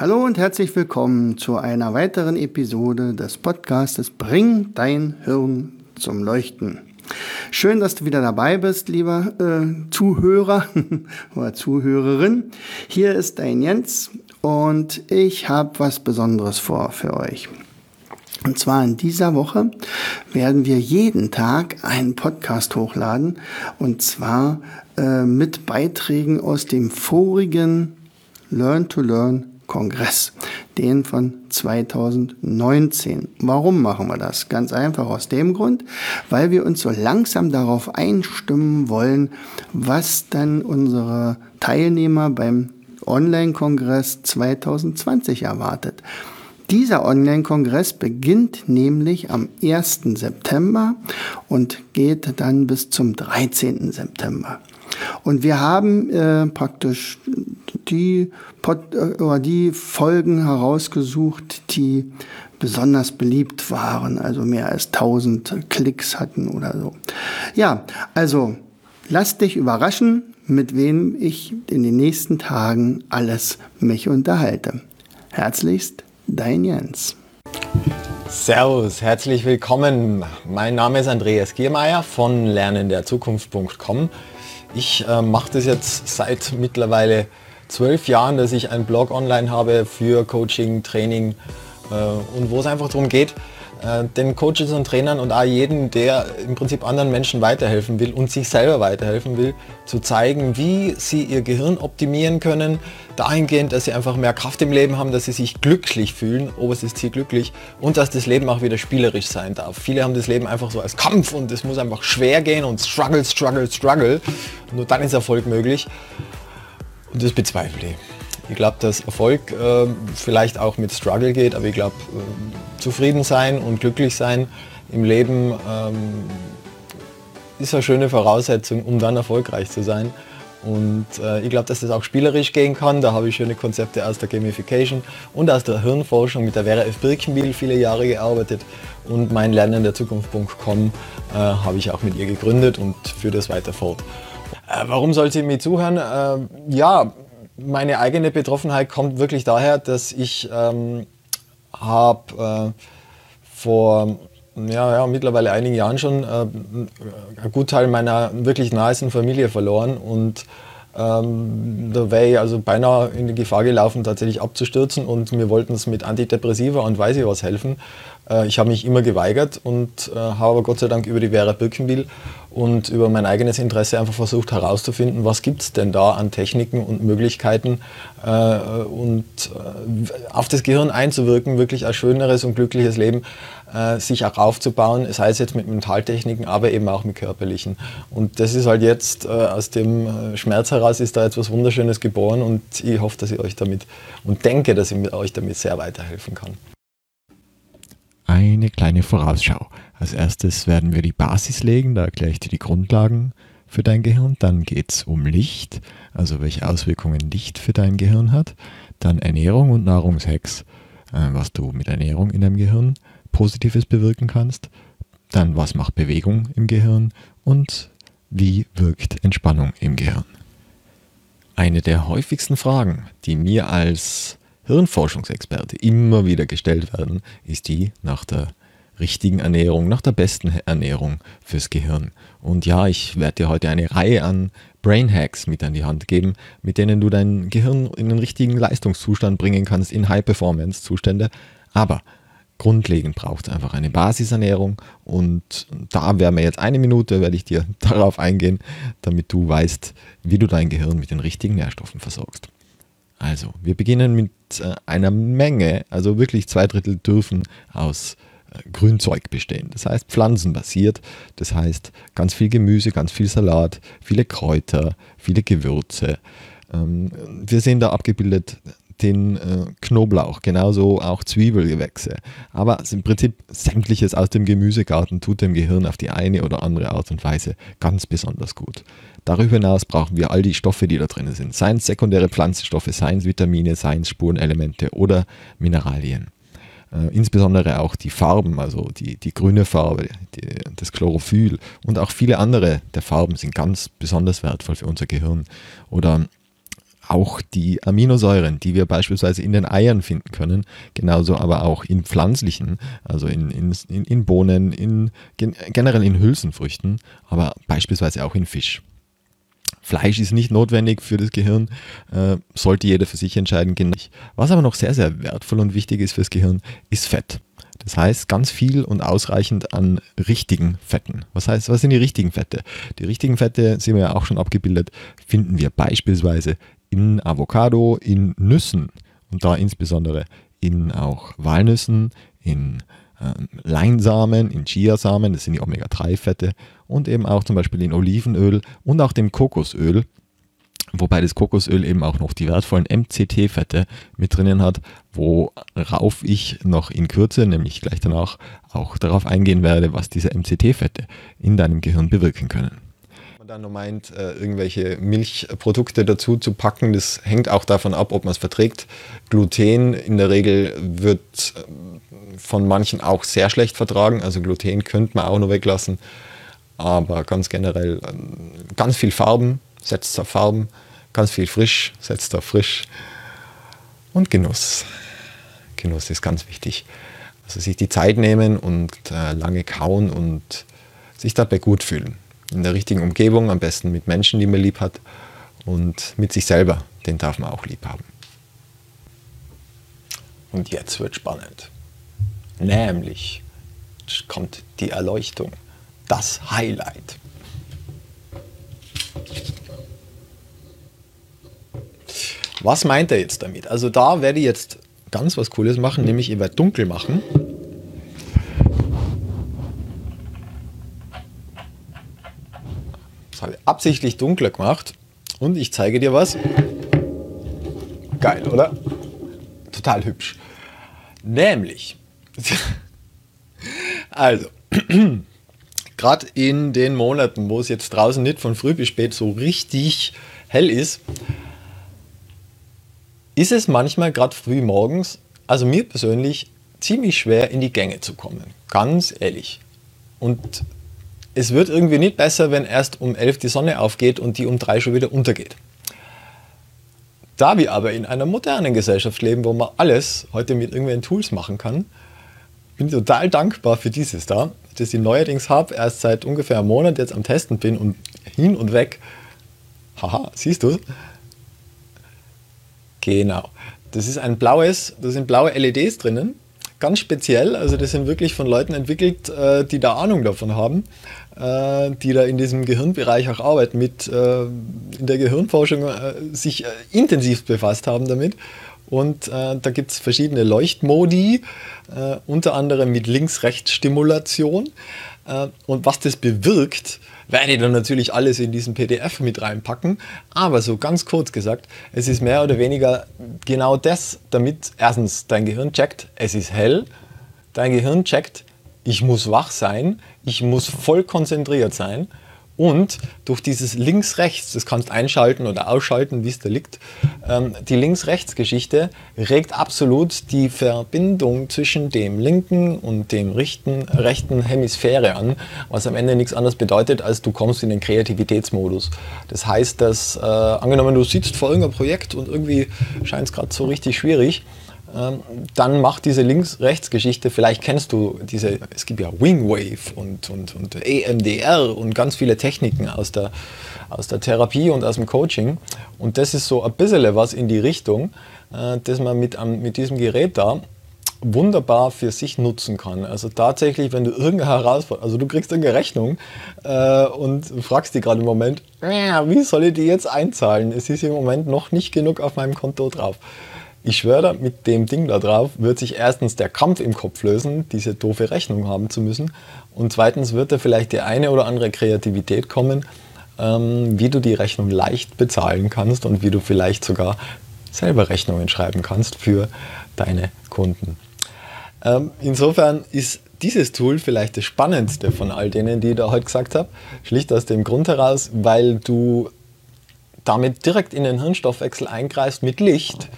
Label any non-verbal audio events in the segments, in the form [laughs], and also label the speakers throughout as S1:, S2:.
S1: Hallo und herzlich willkommen zu einer weiteren Episode des Podcastes Bring dein Hirn zum Leuchten. Schön, dass du wieder dabei bist, lieber äh, Zuhörer [laughs] oder Zuhörerin. Hier ist dein Jens und ich habe was Besonderes vor für euch. Und zwar in dieser Woche werden wir jeden Tag einen Podcast hochladen und zwar äh, mit Beiträgen aus dem vorigen Learn to Learn Kongress, den von 2019. Warum machen wir das? Ganz einfach aus dem Grund, weil wir uns so langsam darauf einstimmen wollen, was dann unsere Teilnehmer beim Online-Kongress 2020 erwartet. Dieser Online-Kongress beginnt nämlich am 1. September und geht dann bis zum 13. September. Und wir haben äh, praktisch die, Pod, äh, die Folgen herausgesucht, die besonders beliebt waren, also mehr als 1000 Klicks hatten oder so. Ja, also lass dich überraschen, mit wem ich in den nächsten Tagen alles mich unterhalte. Herzlichst, dein Jens.
S2: Servus, herzlich willkommen. Mein Name ist Andreas Giermeier von lernenderzukunft.com. Ich äh, mache das jetzt seit mittlerweile zwölf Jahren, dass ich einen Blog online habe für Coaching, Training äh, und wo es einfach darum geht, äh, den Coaches und Trainern und auch jeden, der im Prinzip anderen Menschen weiterhelfen will und sich selber weiterhelfen will, zu zeigen, wie sie ihr Gehirn optimieren können, dahingehend, dass sie einfach mehr Kraft im Leben haben, dass sie sich glücklich fühlen, oberstes Ziel glücklich und dass das Leben auch wieder spielerisch sein darf. Viele haben das Leben einfach so als Kampf und es muss einfach schwer gehen und struggle, struggle, struggle. Nur dann ist Erfolg möglich. Und das bezweifle ich. Ich glaube, dass Erfolg äh, vielleicht auch mit Struggle geht, aber ich glaube, äh, zufrieden sein und glücklich sein im Leben ähm, ist eine schöne Voraussetzung, um dann erfolgreich zu sein. Und äh, ich glaube, dass das auch spielerisch gehen kann. Da habe ich schöne Konzepte aus der Gamification und aus der Hirnforschung mit der Vera F. Birkenbiel viele Jahre gearbeitet. Und mein Lernen der Zukunft.com äh, habe ich auch mit ihr gegründet und führe das weiter fort. Äh, warum soll sie mir zuhören? Äh, ja, meine eigene Betroffenheit kommt wirklich daher, dass ich ähm, habe äh, vor ja, ja, mittlerweile einigen Jahren schon äh, einen Gutteil meiner wirklich nahesten Familie verloren und ähm, da wäre ich also beinahe in die Gefahr gelaufen, tatsächlich abzustürzen und wir wollten es mit Antidepressiva und weiß ich was helfen. Äh, ich habe mich immer geweigert und äh, habe aber Gott sei Dank über die Vera Birkenbiel und über mein eigenes Interesse einfach versucht herauszufinden, was gibt es denn da an Techniken und Möglichkeiten äh, und auf das Gehirn einzuwirken, wirklich ein schöneres und glückliches Leben sich auch aufzubauen, sei es jetzt mit Mentaltechniken, aber eben auch mit körperlichen. Und das ist halt jetzt aus dem Schmerz heraus ist da etwas Wunderschönes geboren und ich hoffe, dass ich euch damit und denke, dass ich euch damit sehr weiterhelfen kann.
S3: Eine kleine Vorausschau. Als erstes werden wir die Basis legen, da erkläre ich dir die Grundlagen für dein Gehirn. Dann geht es um Licht, also welche Auswirkungen Licht für dein Gehirn hat. Dann Ernährung und Nahrungshacks, äh, was du mit Ernährung in deinem Gehirn Positives bewirken kannst. Dann was macht Bewegung im Gehirn und wie wirkt Entspannung im Gehirn. Eine der häufigsten Fragen, die mir als Hirnforschungsexperte immer wieder gestellt werden, ist die nach der richtigen Ernährung, nach der besten Ernährung fürs Gehirn. Und ja, ich werde dir heute eine Reihe an Brain Hacks mit an die Hand geben, mit denen du dein Gehirn in den richtigen Leistungszustand bringen kannst, in High-Performance-Zustände. Aber grundlegend braucht es einfach eine Basisernährung und da werden wir jetzt eine Minute, werde ich dir [laughs] darauf eingehen, damit du weißt, wie du dein Gehirn mit den richtigen Nährstoffen versorgst. Also, wir beginnen mit äh, einer Menge, also wirklich zwei Drittel dürfen aus Grünzeug bestehen. Das heißt pflanzenbasiert. Das heißt ganz viel Gemüse, ganz viel Salat, viele Kräuter, viele Gewürze. Ähm, wir sehen da abgebildet den äh, Knoblauch, genauso auch Zwiebelgewächse. Aber im Prinzip sämtliches aus dem Gemüsegarten tut dem Gehirn auf die eine oder andere Art und Weise ganz besonders gut. Darüber hinaus brauchen wir all die Stoffe, die da drin sind. Seien es sekundäre Pflanzenstoffe, seien es Vitamine, seien es Spurenelemente oder Mineralien. Äh, insbesondere auch die Farben, also die, die grüne Farbe, die, das Chlorophyll und auch viele andere der Farben sind ganz besonders wertvoll für unser Gehirn. Oder auch die Aminosäuren, die wir beispielsweise in den Eiern finden können, genauso aber auch in pflanzlichen, also in, in, in Bohnen, in, generell in Hülsenfrüchten, aber beispielsweise auch in Fisch. Fleisch ist nicht notwendig für das Gehirn, äh, sollte jeder für sich entscheiden. Was aber noch sehr, sehr wertvoll und wichtig ist fürs Gehirn, ist Fett. Das heißt, ganz viel und ausreichend an richtigen Fetten. Was heißt, was sind die richtigen Fette? Die richtigen Fette, sehen wir ja auch schon abgebildet, finden wir beispielsweise in Avocado, in Nüssen und da insbesondere in auch Walnüssen, in äh, Leinsamen, in Chiasamen, das sind die Omega-3-Fette und eben auch zum Beispiel in Olivenöl und auch dem Kokosöl, wobei das Kokosöl eben auch noch die wertvollen MCT-Fette mit drinnen hat, worauf ich noch in Kürze, nämlich gleich danach, auch darauf eingehen werde, was diese MCT-Fette in deinem Gehirn bewirken können.
S2: Dann noch meint, äh, irgendwelche Milchprodukte dazu zu packen, das hängt auch davon ab, ob man es verträgt. Gluten in der Regel wird äh, von manchen auch sehr schlecht vertragen, also Gluten könnte man auch noch weglassen, aber ganz generell äh, ganz viel Farben, setzt auf Farben, ganz viel frisch, setzt auf frisch und Genuss. Genuss ist ganz wichtig. Also sich die Zeit nehmen und äh, lange kauen und sich dabei gut fühlen in der richtigen Umgebung, am besten mit Menschen, die man lieb hat und mit sich selber, den darf man auch lieb haben. Und jetzt wird spannend. Nämlich kommt die Erleuchtung, das Highlight. Was meint er jetzt damit? Also da werde ich jetzt ganz was Cooles machen, nämlich ich werde dunkel machen. Das habe ich absichtlich dunkler gemacht. Und ich zeige dir was. Geil, oder? Total hübsch. Nämlich, [laughs] also, [clears throat] gerade in den Monaten, wo es jetzt draußen nicht von früh bis spät so richtig hell ist, ist es manchmal gerade früh morgens, also mir persönlich, ziemlich schwer in die Gänge zu kommen. Ganz ehrlich. Und es wird irgendwie nicht besser, wenn erst um 11 die Sonne aufgeht und die um 3 schon wieder untergeht. Da wir aber in einer modernen Gesellschaft leben, wo man alles heute mit irgendwelchen Tools machen kann, bin total dankbar für dieses da, das ich neuerdings habe, erst seit ungefähr einem Monat jetzt am Testen bin und hin und weg. Haha, siehst du? Genau. Das ist ein blaues, da sind blaue LEDs drinnen ganz speziell. Also das sind wirklich von Leuten entwickelt, äh, die da Ahnung davon haben, äh, die da in diesem Gehirnbereich auch arbeiten, mit äh, in der Gehirnforschung sich intensiv befasst haben damit. Und äh, da gibt es verschiedene Leuchtmodi, äh, unter anderem mit Links-Rechts-Stimulation. Äh, und was das bewirkt, werde ich dann natürlich alles in diesen PDF mit reinpacken. Aber so ganz kurz gesagt, es ist mehr oder weniger genau das, damit erstens dein Gehirn checkt, es ist hell, dein Gehirn checkt, ich muss wach sein, ich muss voll konzentriert sein und durch dieses Links-Rechts, das kannst einschalten oder ausschalten, wie es da liegt, ähm, die Links-Rechts-Geschichte regt absolut die Verbindung zwischen dem linken und dem richten, rechten Hemisphäre an, was am Ende nichts anderes bedeutet, als du kommst in den Kreativitätsmodus. Das heißt, dass äh, angenommen du sitzt vor irgendeinem Projekt und irgendwie scheint es gerade so richtig schwierig, dann macht diese Links-Rechts-Geschichte, vielleicht kennst du diese, es gibt ja Wingwave und, und, und EMDR und ganz viele Techniken aus der, aus der Therapie und aus dem Coaching. Und das ist so ein bisschen was in die Richtung, äh, dass man mit, mit diesem Gerät da wunderbar für sich nutzen kann. Also tatsächlich, wenn du irgendeine Herausforderung, also du kriegst irgendeine Rechnung äh, und fragst die gerade im Moment, wie soll ich die jetzt einzahlen? Es ist im Moment noch nicht genug auf meinem Konto drauf. Ich schwöre, mit dem Ding da drauf wird sich erstens der Kampf im Kopf lösen, diese doofe Rechnung haben zu müssen. Und zweitens wird da vielleicht die eine oder andere Kreativität kommen, ähm, wie du die Rechnung leicht bezahlen kannst und wie du vielleicht sogar selber Rechnungen schreiben kannst für deine Kunden. Ähm, insofern ist dieses Tool vielleicht das Spannendste von all denen, die ich da heute gesagt habe. Schlicht aus dem Grund heraus, weil du damit direkt in den Hirnstoffwechsel eingreifst mit Licht.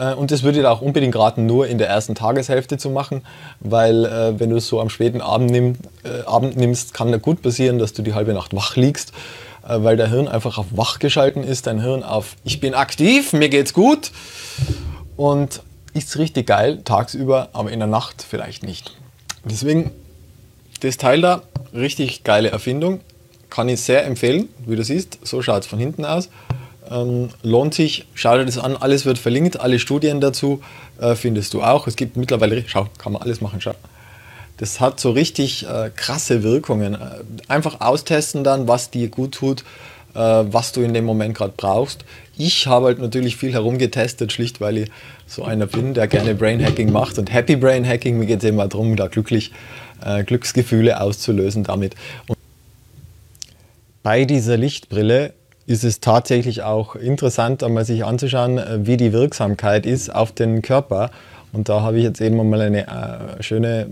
S2: Äh, und das würde ich auch unbedingt raten, nur in der ersten Tageshälfte zu machen, weil äh, wenn du es so am späten Abend, nimm, äh, Abend nimmst, kann da gut passieren, dass du die halbe Nacht wach liegst, äh, weil der Hirn einfach auf wach geschalten ist, dein Hirn auf ich bin aktiv, mir geht's gut. Und ist richtig geil tagsüber, aber in der Nacht vielleicht nicht. Deswegen das Teil da, richtig geile Erfindung, kann ich sehr empfehlen, wie du siehst, so schaut es von hinten aus. Ähm, lohnt sich, schau dir das an, alles wird verlinkt, alle Studien dazu äh, findest du auch. Es gibt mittlerweile, schau, kann man alles machen, schau. Das hat so richtig äh, krasse Wirkungen. Äh, einfach austesten dann, was dir gut tut, äh, was du in dem Moment gerade brauchst. Ich habe halt natürlich viel herumgetestet, schlicht weil ich so einer bin, der gerne Brain Hacking macht und Happy Brain Hacking. Mir geht es immer darum, da glücklich äh, Glücksgefühle auszulösen damit. Und bei dieser Lichtbrille ist es tatsächlich auch interessant, einmal sich anzuschauen, äh, wie die Wirksamkeit ist auf den Körper. Und da habe ich jetzt eben mal eine äh, schöne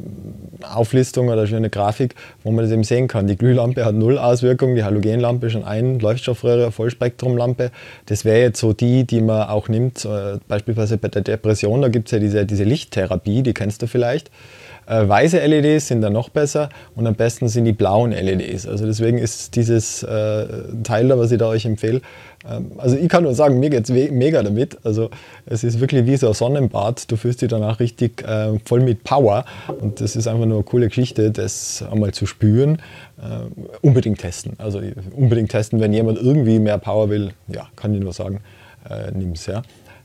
S2: Auflistung oder eine schöne Grafik, wo man das eben sehen kann. Die Glühlampe hat null Auswirkungen, die Halogenlampe schon ein, Leuchtstoffröhre, Vollspektrumlampe. Das wäre jetzt so die, die man auch nimmt, äh, beispielsweise bei der Depression, da gibt es ja diese, diese Lichttherapie, die kennst du vielleicht. Äh, weiße LEDs sind dann noch besser und am besten sind die blauen LEDs. Also deswegen ist dieses äh, Teil da, was ich da euch empfehle, ähm, also ich kann nur sagen, mir geht es mega damit. Also es ist wirklich wie so ein Sonnenbad. Du fühlst dich danach richtig äh, voll mit Power und das ist einfach nur eine coole Geschichte, das einmal zu spüren. Äh, unbedingt testen. Also unbedingt testen, wenn jemand irgendwie mehr Power will, ja, kann ich nur sagen, äh, nimm es. Ja.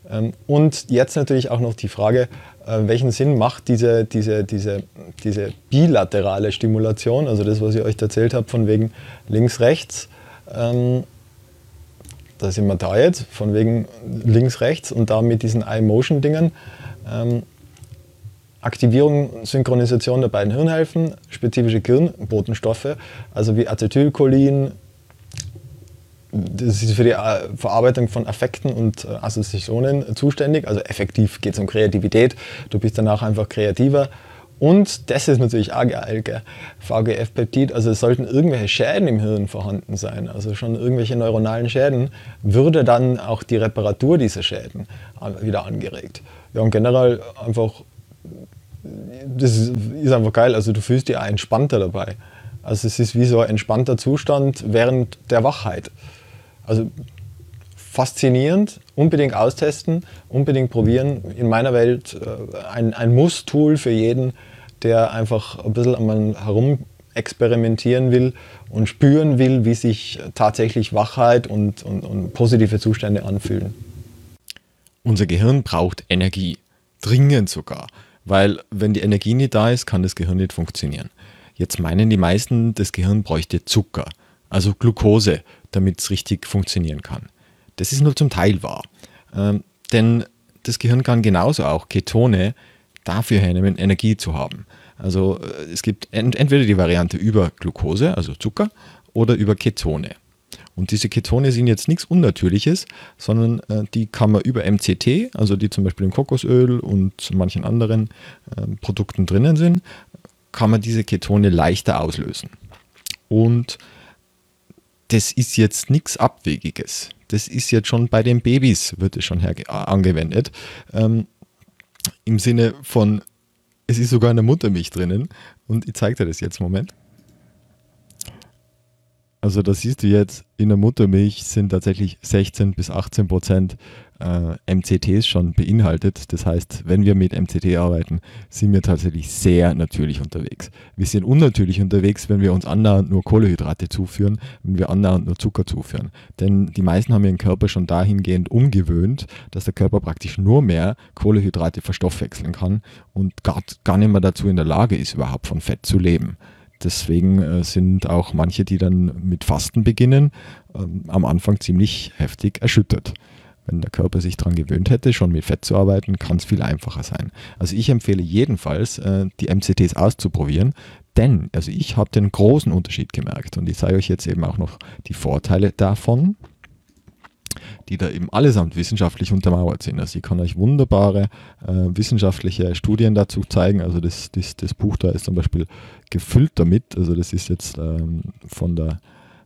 S2: Ähm, und jetzt natürlich auch noch die Frage, welchen Sinn macht diese, diese, diese, diese bilaterale Stimulation, also das, was ich euch erzählt habe, von wegen links, rechts. Ähm, da sind wir da jetzt, von wegen links, rechts und da mit diesen Eye-Motion-Dingen. Ähm, Aktivierung, Synchronisation der beiden Hirnhälften, spezifische Gehirnbotenstoffe, also wie Acetylcholin, das ist für die äh, Verarbeitung von Affekten und äh, Assoziationen zuständig. Also effektiv geht es um Kreativität. Du bist danach einfach kreativer. Und das ist natürlich auch geil, VGF-Peptid, also es sollten irgendwelche Schäden im Hirn vorhanden sein, also schon irgendwelche neuronalen Schäden, würde dann auch die Reparatur dieser Schäden wieder angeregt. Ja, und generell einfach, das ist einfach geil, also du fühlst dich auch entspannter dabei. Also es ist wie so ein entspannter Zustand während der Wachheit. Also faszinierend, unbedingt austesten, unbedingt probieren. In meiner Welt äh, ein, ein Muss-Tool für jeden, der einfach ein bisschen einmal herum experimentieren will und spüren will, wie sich tatsächlich Wachheit und, und, und positive Zustände anfühlen.
S3: Unser Gehirn braucht Energie, dringend sogar, weil wenn die Energie nicht da ist, kann das Gehirn nicht funktionieren. Jetzt meinen die meisten, das Gehirn bräuchte Zucker, also Glucose, damit es richtig funktionieren kann. Das ist nur zum Teil wahr. Ähm, denn das Gehirn kann genauso auch Ketone dafür hernehmen, Energie zu haben. Also äh, es gibt ent entweder die Variante über Glucose, also Zucker, oder über Ketone. Und diese Ketone sind jetzt nichts Unnatürliches, sondern äh, die kann man über MCT, also die zum Beispiel im Kokosöl und manchen anderen äh, Produkten drinnen sind, kann man diese Ketone leichter auslösen. Und das ist jetzt nichts Abwegiges. Das ist jetzt schon bei den Babys, wird es schon angewendet. Ähm, Im Sinne von, es ist sogar in der Muttermilch drinnen. Und ich zeige dir das jetzt, Moment. Also da siehst du jetzt, in der Muttermilch sind tatsächlich 16 bis 18 Prozent äh, MCTs schon beinhaltet. Das heißt, wenn wir mit MCT arbeiten, sind wir tatsächlich sehr natürlich unterwegs. Wir sind unnatürlich unterwegs, wenn wir uns andauernd nur Kohlehydrate zuführen, wenn wir andauernd nur Zucker zuführen. Denn die meisten haben ihren Körper schon dahingehend umgewöhnt, dass der Körper praktisch nur mehr Kohlehydrate verstoffwechseln kann und gar, gar nicht mehr dazu in der Lage ist, überhaupt von Fett zu leben. Deswegen äh, sind auch manche, die dann mit Fasten beginnen, ähm, am Anfang ziemlich heftig erschüttert. Wenn der Körper sich daran gewöhnt hätte, schon mit Fett zu arbeiten, kann es viel einfacher sein. Also ich empfehle jedenfalls, äh, die MCTs auszuprobieren, denn also ich habe den großen Unterschied gemerkt und ich zeige euch jetzt eben auch noch die Vorteile davon. die da eben allesamt wissenschaftlich untermauert sind. Also ich kann euch wunderbare äh, wissenschaftliche Studien dazu zeigen. Also das, das, das Buch da ist zum Beispiel gefüllt damit. Also das ist jetzt ähm, von der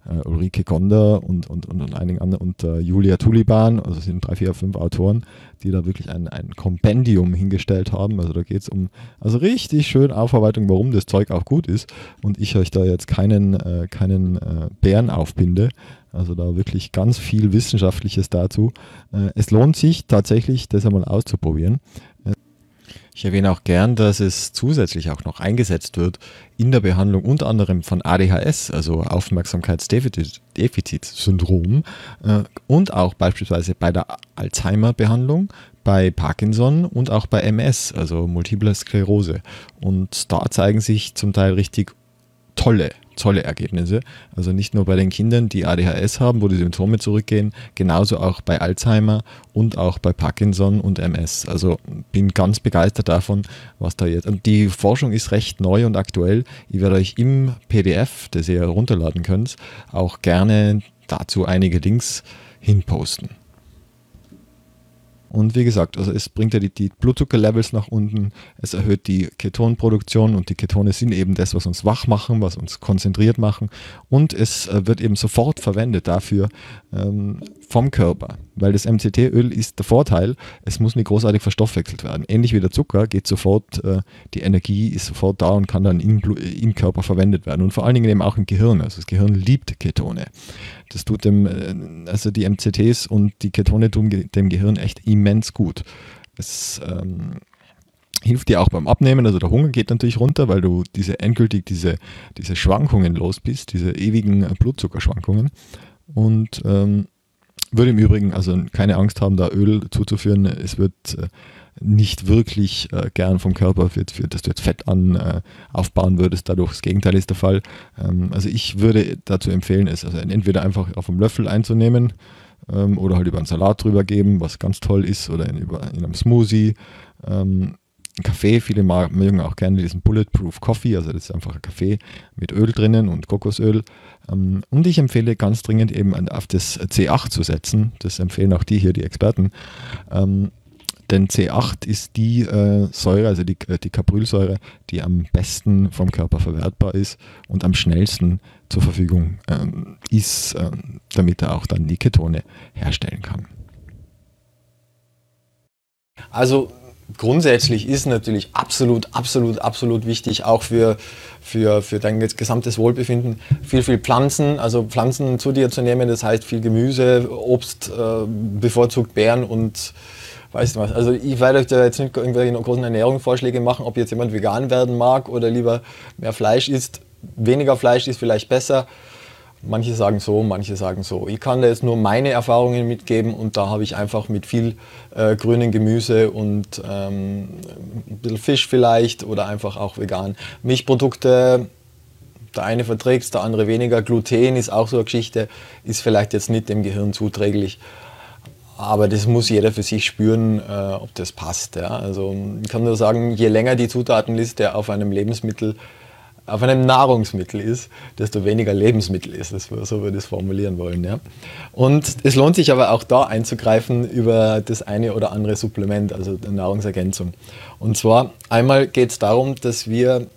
S3: äh, Ulrike Gonder und, und, und, und einigen anderen und äh, Julia Tuliban, also sind drei, vier, fünf Autoren, die da wirklich ein, ein Kompendium hingestellt haben. Also da geht es um also richtig schön Aufarbeitung, warum das Zeug auch gut ist und ich euch da jetzt keinen, äh, keinen äh, Bären aufbinde. Also da wirklich ganz viel Wissenschaftliches dazu. Äh, es lohnt sich tatsächlich, das einmal auszuprobieren. Ich erwähne auch gern, dass es zusätzlich auch noch eingesetzt wird in der Behandlung unter anderem von ADHS, also Aufmerksamkeitsdefizitsyndrom, äh, und auch beispielsweise bei der Alzheimer-Behandlung, bei Parkinson und auch bei MS, also Multiple Sklerose. Und da zeigen sich zum Teil richtig tolle tolle Ergebnisse. Also nicht nur bei den Kindern, die ADHS haben, wo die Symptome zurückgehen, genauso auch bei Alzheimer und auch bei Parkinson und MS. Also bin ganz begeistert davon, was da jetzt. Und die Forschung ist recht neu und aktuell. Ich werde euch im PDF, das ihr herunterladen könnt, auch gerne dazu einige Links hinposten. Und wie gesagt, also es bringt ja die, die Blutzuckerlevels nach unten, es erhöht die Ketonproduktion und die Ketone sind eben das, was uns wach machen, was uns konzentriert machen. Und es äh, wird eben sofort verwendet dafür ähm, vom Körper, weil das MCT-Öl ist der Vorteil, es muss nicht großartig verstoffwechselt werden. Ähnlich wie der Zucker geht sofort, äh, die Energie ist sofort da und kann dann im, im Körper verwendet werden und vor allen Dingen eben auch im Gehirn. Also das Gehirn liebt Ketone. Das tut dem, äh, also die MCTs und die Ketone tun dem Gehirn echt immens gut. Es ähm, hilft dir auch beim Abnehmen, also der Hunger geht natürlich runter, weil du diese endgültig diese, diese Schwankungen los bist, diese ewigen Blutzuckerschwankungen. Und ähm, würde im Übrigen also keine Angst haben, da Öl zuzuführen. Es wird äh, nicht wirklich äh, gern vom Körper, für, für, dass du jetzt Fett an äh, aufbauen würdest. Dadurch das Gegenteil ist der Fall. Ähm, also ich würde dazu empfehlen, es also entweder einfach auf einem Löffel einzunehmen ähm, oder halt über einen Salat drüber geben, was ganz toll ist, oder in, über, in einem Smoothie. Ähm, Kaffee, viele mögen auch gerne diesen Bulletproof Coffee, also das ist einfach ein Kaffee mit Öl drinnen und Kokosöl. Ähm, und ich empfehle ganz dringend eben auf das C8 zu setzen. Das empfehlen auch die hier, die Experten. Ähm, denn C8 ist die äh, Säure, also die, äh, die Caprylsäure, die am besten vom Körper verwertbar ist und am schnellsten zur Verfügung ähm, ist, damit er auch dann die Ketone herstellen kann.
S2: Also grundsätzlich ist natürlich absolut, absolut, absolut wichtig, auch für, für, für dein gesamtes Wohlbefinden, viel, viel Pflanzen, also Pflanzen zu dir zu nehmen, das heißt viel Gemüse, Obst, äh, bevorzugt Beeren und weißt du was. Also ich werde euch da jetzt nicht irgendwelche großen Ernährungsvorschläge machen, ob jetzt jemand vegan werden mag oder lieber mehr Fleisch isst. Weniger Fleisch ist vielleicht besser. Manche sagen so, manche sagen so. Ich kann da jetzt nur meine Erfahrungen mitgeben und da habe ich einfach mit viel äh, grünen Gemüse und ähm, ein bisschen Fisch vielleicht oder einfach auch vegan. Milchprodukte, der eine verträgt es, der andere weniger. Gluten ist auch so eine Geschichte, ist vielleicht jetzt nicht dem Gehirn zuträglich. Aber das muss jeder für sich spüren, äh, ob das passt. Ja? Also ich kann nur sagen, je länger die Zutatenliste auf einem Lebensmittel auf einem Nahrungsmittel ist, desto weniger Lebensmittel ist es. So ich es formulieren wollen. Ja. Und es lohnt sich aber auch da einzugreifen über das eine oder andere Supplement, also Nahrungsergänzung. Und zwar einmal geht es darum, dass wir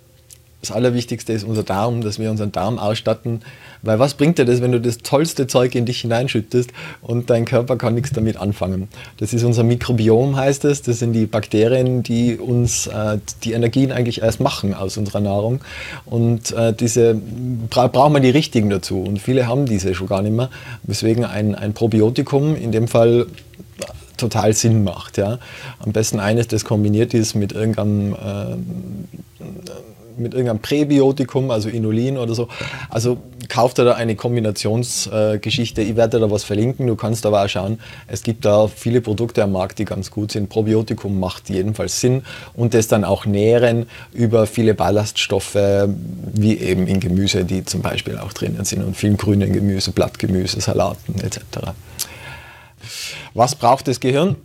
S2: das Allerwichtigste ist unser Darm, dass wir unseren Darm ausstatten. Weil was bringt dir das, wenn du das tollste Zeug in dich hineinschüttest und dein Körper kann nichts damit anfangen? Das ist unser Mikrobiom, heißt es. Das sind die Bakterien, die uns äh, die Energien eigentlich erst machen aus unserer Nahrung. Und äh, diese bra braucht man die richtigen dazu. Und viele haben diese schon gar nicht mehr. Weswegen ein, ein Probiotikum in dem Fall total Sinn macht. Ja? Am besten eines, das kombiniert ist mit irgendeinem äh, mit irgendeinem Präbiotikum, also Inulin oder so. Also kauft er da eine Kombinationsgeschichte. Äh, ich werde da was verlinken. Du kannst aber auch schauen, es gibt da viele Produkte am Markt, die ganz gut sind. Probiotikum macht jedenfalls Sinn und das dann auch nähren über viele Ballaststoffe, wie eben in Gemüse, die zum Beispiel auch drinnen sind und viel grünen Gemüse, Blattgemüse, Salaten etc. Was braucht das Gehirn?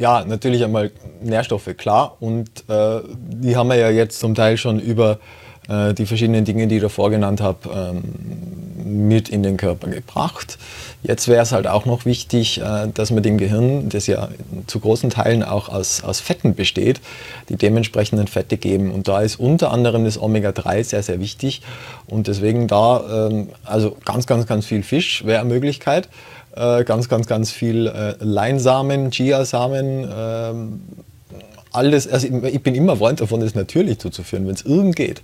S2: Ja, natürlich einmal Nährstoffe, klar. Und äh, die haben wir ja jetzt zum Teil schon über äh, die verschiedenen Dinge, die ich davor genannt habe, ähm, mit in den Körper gebracht. Jetzt wäre es halt auch noch wichtig, äh, dass man dem Gehirn, das ja zu großen Teilen auch aus, aus Fetten besteht, die dementsprechenden Fette geben. Und da ist unter anderem das Omega-3 sehr, sehr wichtig. Und deswegen da, ähm, also ganz, ganz, ganz viel Fisch wäre eine Möglichkeit. Äh, ganz, ganz, ganz viel äh, Leinsamen, Chiasamen, ähm, alles, also ich bin immer Freund davon, das natürlich zuzuführen, wenn es irgend geht.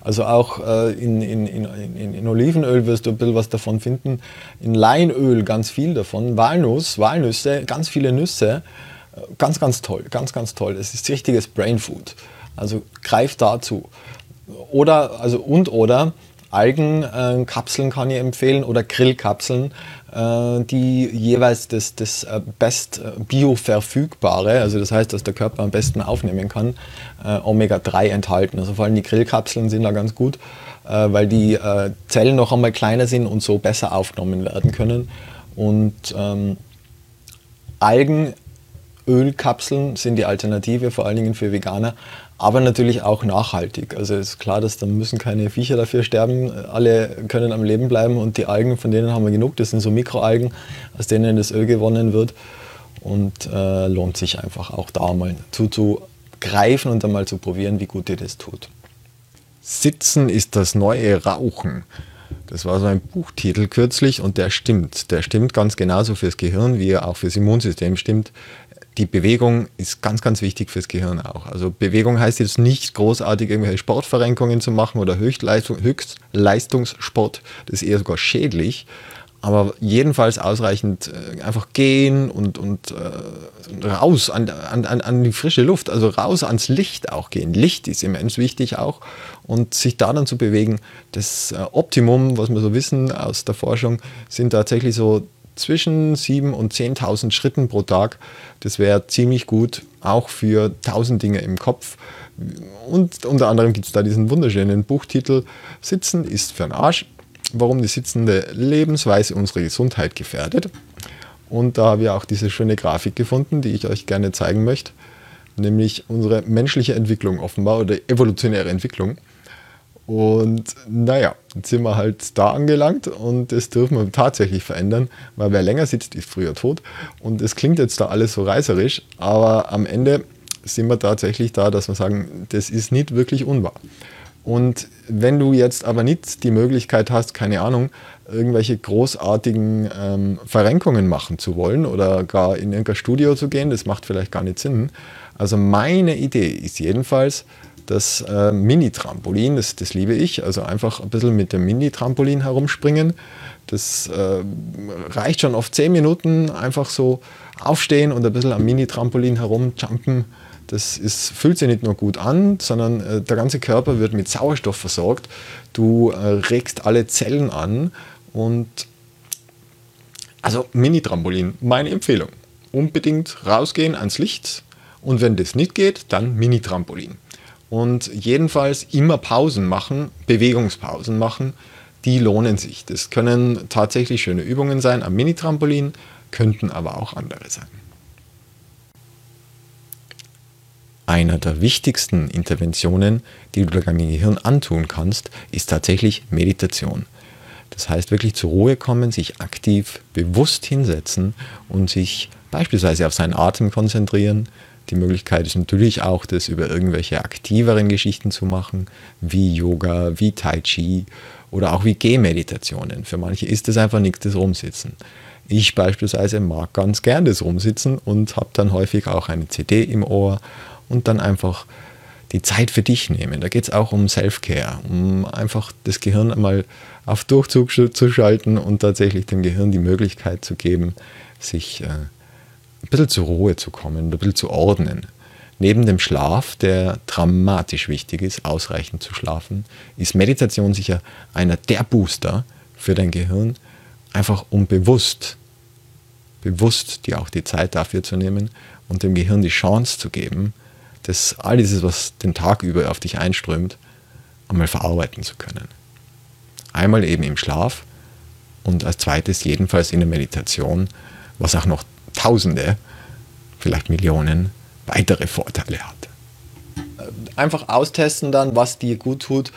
S2: Also auch äh, in, in, in, in, Olivenöl wirst du ein bisschen was davon finden. In Leinöl ganz viel davon. Walnuss, Walnüsse, ganz viele Nüsse. Äh, ganz, ganz toll, ganz, ganz toll. Es ist richtiges Brain Food. Also greif dazu. Oder, also und oder Algenkapseln kann ich empfehlen oder Grillkapseln, äh, die jeweils das, das äh, best äh, bioverfügbare, also das heißt, dass der Körper am besten aufnehmen kann, äh, Omega-3 enthalten. Also vor allem die Grillkapseln sind da ganz gut, weil die Zellen noch einmal kleiner sind und so besser aufgenommen werden können. Und ähm, Algenölkapseln sind die Alternative, vor allen Dingen für Veganer aber natürlich auch nachhaltig. Also ist klar, dass da müssen keine Viecher dafür sterben. Alle können am Leben bleiben und die Algen, von denen haben wir genug. Das sind so Mikroalgen, aus denen das Öl gewonnen wird. Und äh, lohnt sich einfach auch da mal zuzugreifen und einmal zu probieren, wie gut dir das tut.
S3: Sitzen ist das neue Rauchen. Das war so ein Buchtitel kürzlich und der stimmt. Der stimmt ganz genauso fürs Gehirn, wie er auch fürs Immunsystem stimmt die Bewegung ist ganz, ganz wichtig fürs Gehirn auch. Also Bewegung heißt jetzt nicht großartig irgendwelche Sportverrenkungen zu machen oder Höchstleistung, Höchstleistungssport, das ist eher sogar schädlich. Aber jedenfalls ausreichend äh, einfach gehen und, und äh, raus an, an, an die frische Luft, also raus ans Licht auch gehen. Licht ist immens wichtig auch. Und sich da dann zu bewegen, das äh, Optimum, was wir so wissen aus der Forschung, sind tatsächlich so zwischen 7.000 und 10.000 Schritten pro Tag. Das wäre ziemlich gut, auch für 1000 Dinge im Kopf. Und unter anderem gibt es da diesen wunderschönen Buchtitel Sitzen ist für den Arsch, warum die sitzende Lebensweise unsere Gesundheit gefährdet. Und da habe ich auch diese schöne Grafik gefunden, die ich euch gerne zeigen möchte, nämlich unsere menschliche Entwicklung offenbar oder evolutionäre Entwicklung. Und naja, jetzt sind wir halt da angelangt und das dürfen wir tatsächlich verändern, weil wer länger sitzt, ist früher tot. Und es klingt jetzt da alles so reißerisch, aber am Ende sind wir tatsächlich da, dass wir sagen, das ist nicht wirklich unwahr. Und wenn du jetzt aber nicht die Möglichkeit hast, keine Ahnung, irgendwelche großartigen ähm, Verrenkungen machen zu wollen oder gar in irgendein Studio zu gehen, das macht vielleicht gar nicht Sinn. Also meine Idee ist jedenfalls, das äh, Mini-Trampolin, das, das liebe ich. Also einfach ein bisschen mit dem Mini-Trampolin herumspringen. Das äh, reicht schon auf 10 Minuten, einfach so aufstehen und ein bisschen am Mini-Trampolin herumjumpen. Das ist, fühlt sich nicht nur gut an, sondern äh, der ganze Körper wird mit Sauerstoff versorgt. Du äh, regst alle Zellen an und also Mini-Trampolin, meine Empfehlung. Unbedingt rausgehen ans Licht und wenn das nicht geht, dann Mini-Trampolin. Und jedenfalls immer Pausen machen, Bewegungspausen machen, die lohnen sich. Das können tatsächlich schöne Übungen sein am Mini-Trampolin, könnten aber auch andere sein. Einer der wichtigsten Interventionen, die du deinem Gehirn antun kannst, ist tatsächlich Meditation. Das heißt wirklich zur Ruhe kommen, sich aktiv bewusst hinsetzen und sich beispielsweise auf seinen Atem konzentrieren, die Möglichkeit ist natürlich auch, das über irgendwelche aktiveren Geschichten zu machen, wie Yoga, wie Tai Chi oder auch wie Gehmeditationen. Für manche ist es einfach nicht das Rumsitzen. Ich beispielsweise mag ganz gern das Rumsitzen und habe dann häufig auch eine CD im Ohr und dann einfach die Zeit für dich nehmen. Da geht es auch um Self-Care, um einfach das Gehirn einmal auf Durchzug zu schalten und tatsächlich dem Gehirn die Möglichkeit zu geben, sich äh, ein bisschen zur Ruhe zu kommen, ein bisschen zu ordnen. Neben dem Schlaf, der dramatisch wichtig ist, ausreichend zu schlafen, ist Meditation sicher einer der Booster für dein Gehirn, einfach um bewusst, bewusst dir auch die Zeit dafür zu nehmen und dem Gehirn die Chance zu geben, das all dieses, was den Tag über auf dich einströmt, einmal verarbeiten zu können. Einmal eben im Schlaf und als zweites jedenfalls in der Meditation, was auch noch Tausende, vielleicht Millionen weitere Vorteile hat.
S2: Einfach austesten dann, was dir gut tut.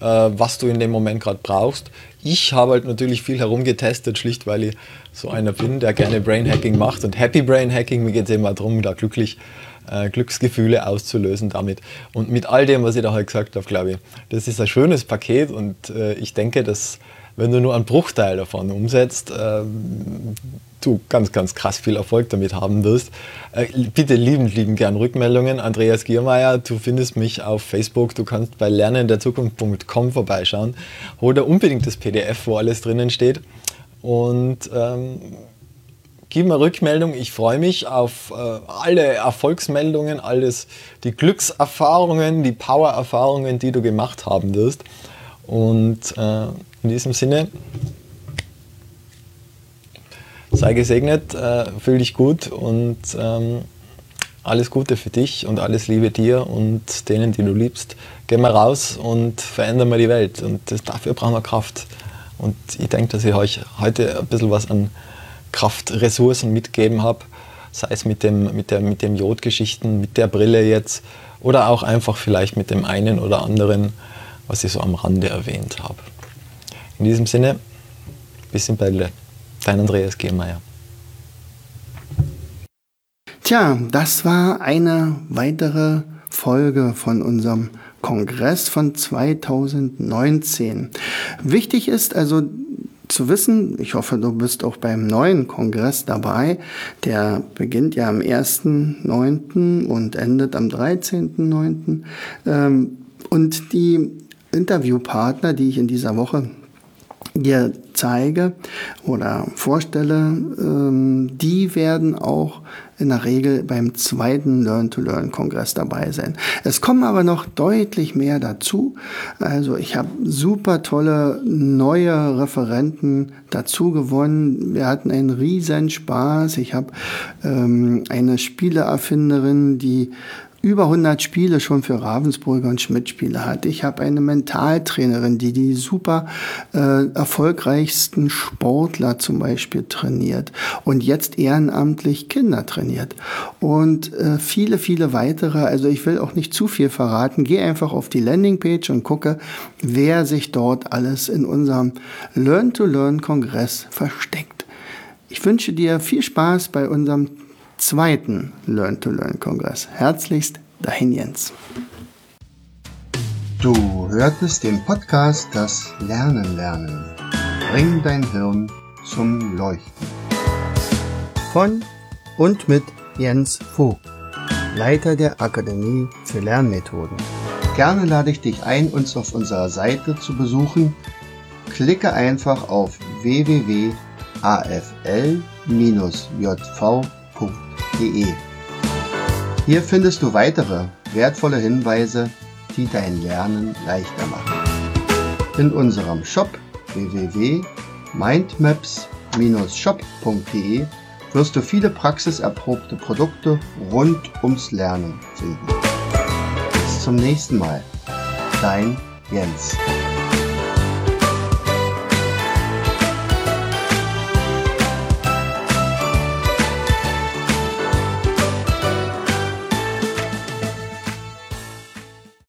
S2: äh, was du in dem Moment gerade brauchst. Ich habe halt natürlich viel herumgetestet, schlicht weil ich so einer bin, der gerne Brain Hacking macht und Happy Brain Hacking. Mir geht es immer darum, da glücklich äh, Glücksgefühle auszulösen damit. Und mit all dem, was ich da heute gesagt habe, glaube ich, das ist ein schönes Paket und äh, ich denke, dass wenn du nur einen Bruchteil davon umsetzt, äh, du ganz, ganz krass viel Erfolg damit haben wirst. Äh, bitte liebend, liebend gern Rückmeldungen. Andreas Giermeier, du findest mich auf Facebook, du kannst bei lernenderzukunft.com vorbeischauen. Hol dir unbedingt das PDF, wo alles drinnen steht. Und ähm, gib mir Rückmeldung. Ich freue mich auf äh, alle Erfolgsmeldungen, alles die Glückserfahrungen, die Power-Erfahrungen, die du gemacht haben wirst. Und äh, in diesem Sinne, sei gesegnet, äh, fühl dich gut und ähm, alles Gute für dich und alles Liebe dir und denen, die du liebst. Geh mal raus und verändern wir die Welt. Und das, dafür brauchen wir Kraft. Und ich denke, dass ich euch heute ein bisschen was an Kraftressourcen mitgegeben habe, sei es mit dem, mit der, mit dem Jodgeschichten, mit der Brille jetzt oder auch einfach vielleicht mit dem einen oder anderen, was ich so am Rande erwähnt habe. In diesem Sinne, bis in bald. Dein Andreas Gehmeier.
S1: Tja, das war eine weitere Folge von unserem Kongress von 2019. Wichtig ist also zu wissen, ich hoffe, du bist auch beim neuen Kongress dabei. Der beginnt ja am 1.9. und endet am 13.9. Ähm, und die Interviewpartner, die ich in dieser Woche dir zeige oder vorstelle, ähm, die werden auch in der Regel beim zweiten Learn-to-Learn-Kongress dabei sein. Es kommen aber noch deutlich mehr dazu. Also ich habe super tolle neue Referenten dazu gewonnen. Wir hatten einen riesen Spaß. Ich habe ähm, eine Spieleerfinderin, die über 100 Spiele schon für Ravensburger und Schmidt-Spiele hat. Ich habe eine Mentaltrainerin, die die super äh, erfolgreichsten Sportler zum Beispiel trainiert und jetzt ehrenamtlich Kinder trainiert. Und äh, viele, viele weitere. Also ich will auch nicht zu viel verraten. Geh einfach auf die Landingpage und gucke, wer sich dort alles in unserem Learn-to-Learn-Kongress versteckt. Ich wünsche dir viel Spaß bei unserem zweiten Learn-to-Learn-Kongress. Herzlichst, dahin Jens. Du hörtest den Podcast Das Lernen lernen. Bring dein Hirn zum Leuchten. Von und mit Jens Vogt, Leiter der Akademie für Lernmethoden. Gerne lade ich dich ein, uns auf unserer Seite zu besuchen. Klicke einfach auf www.afl-jv.de www.lernen.de. Hier findest du weitere wertvolle Hinweise, die dein Lernen leichter machen. In unserem Shop www.mindmaps-shop.de wirst du viele praxiserprobte Produkte rund ums Lernen finden. Bis zum nächsten Mal. Dein Jens.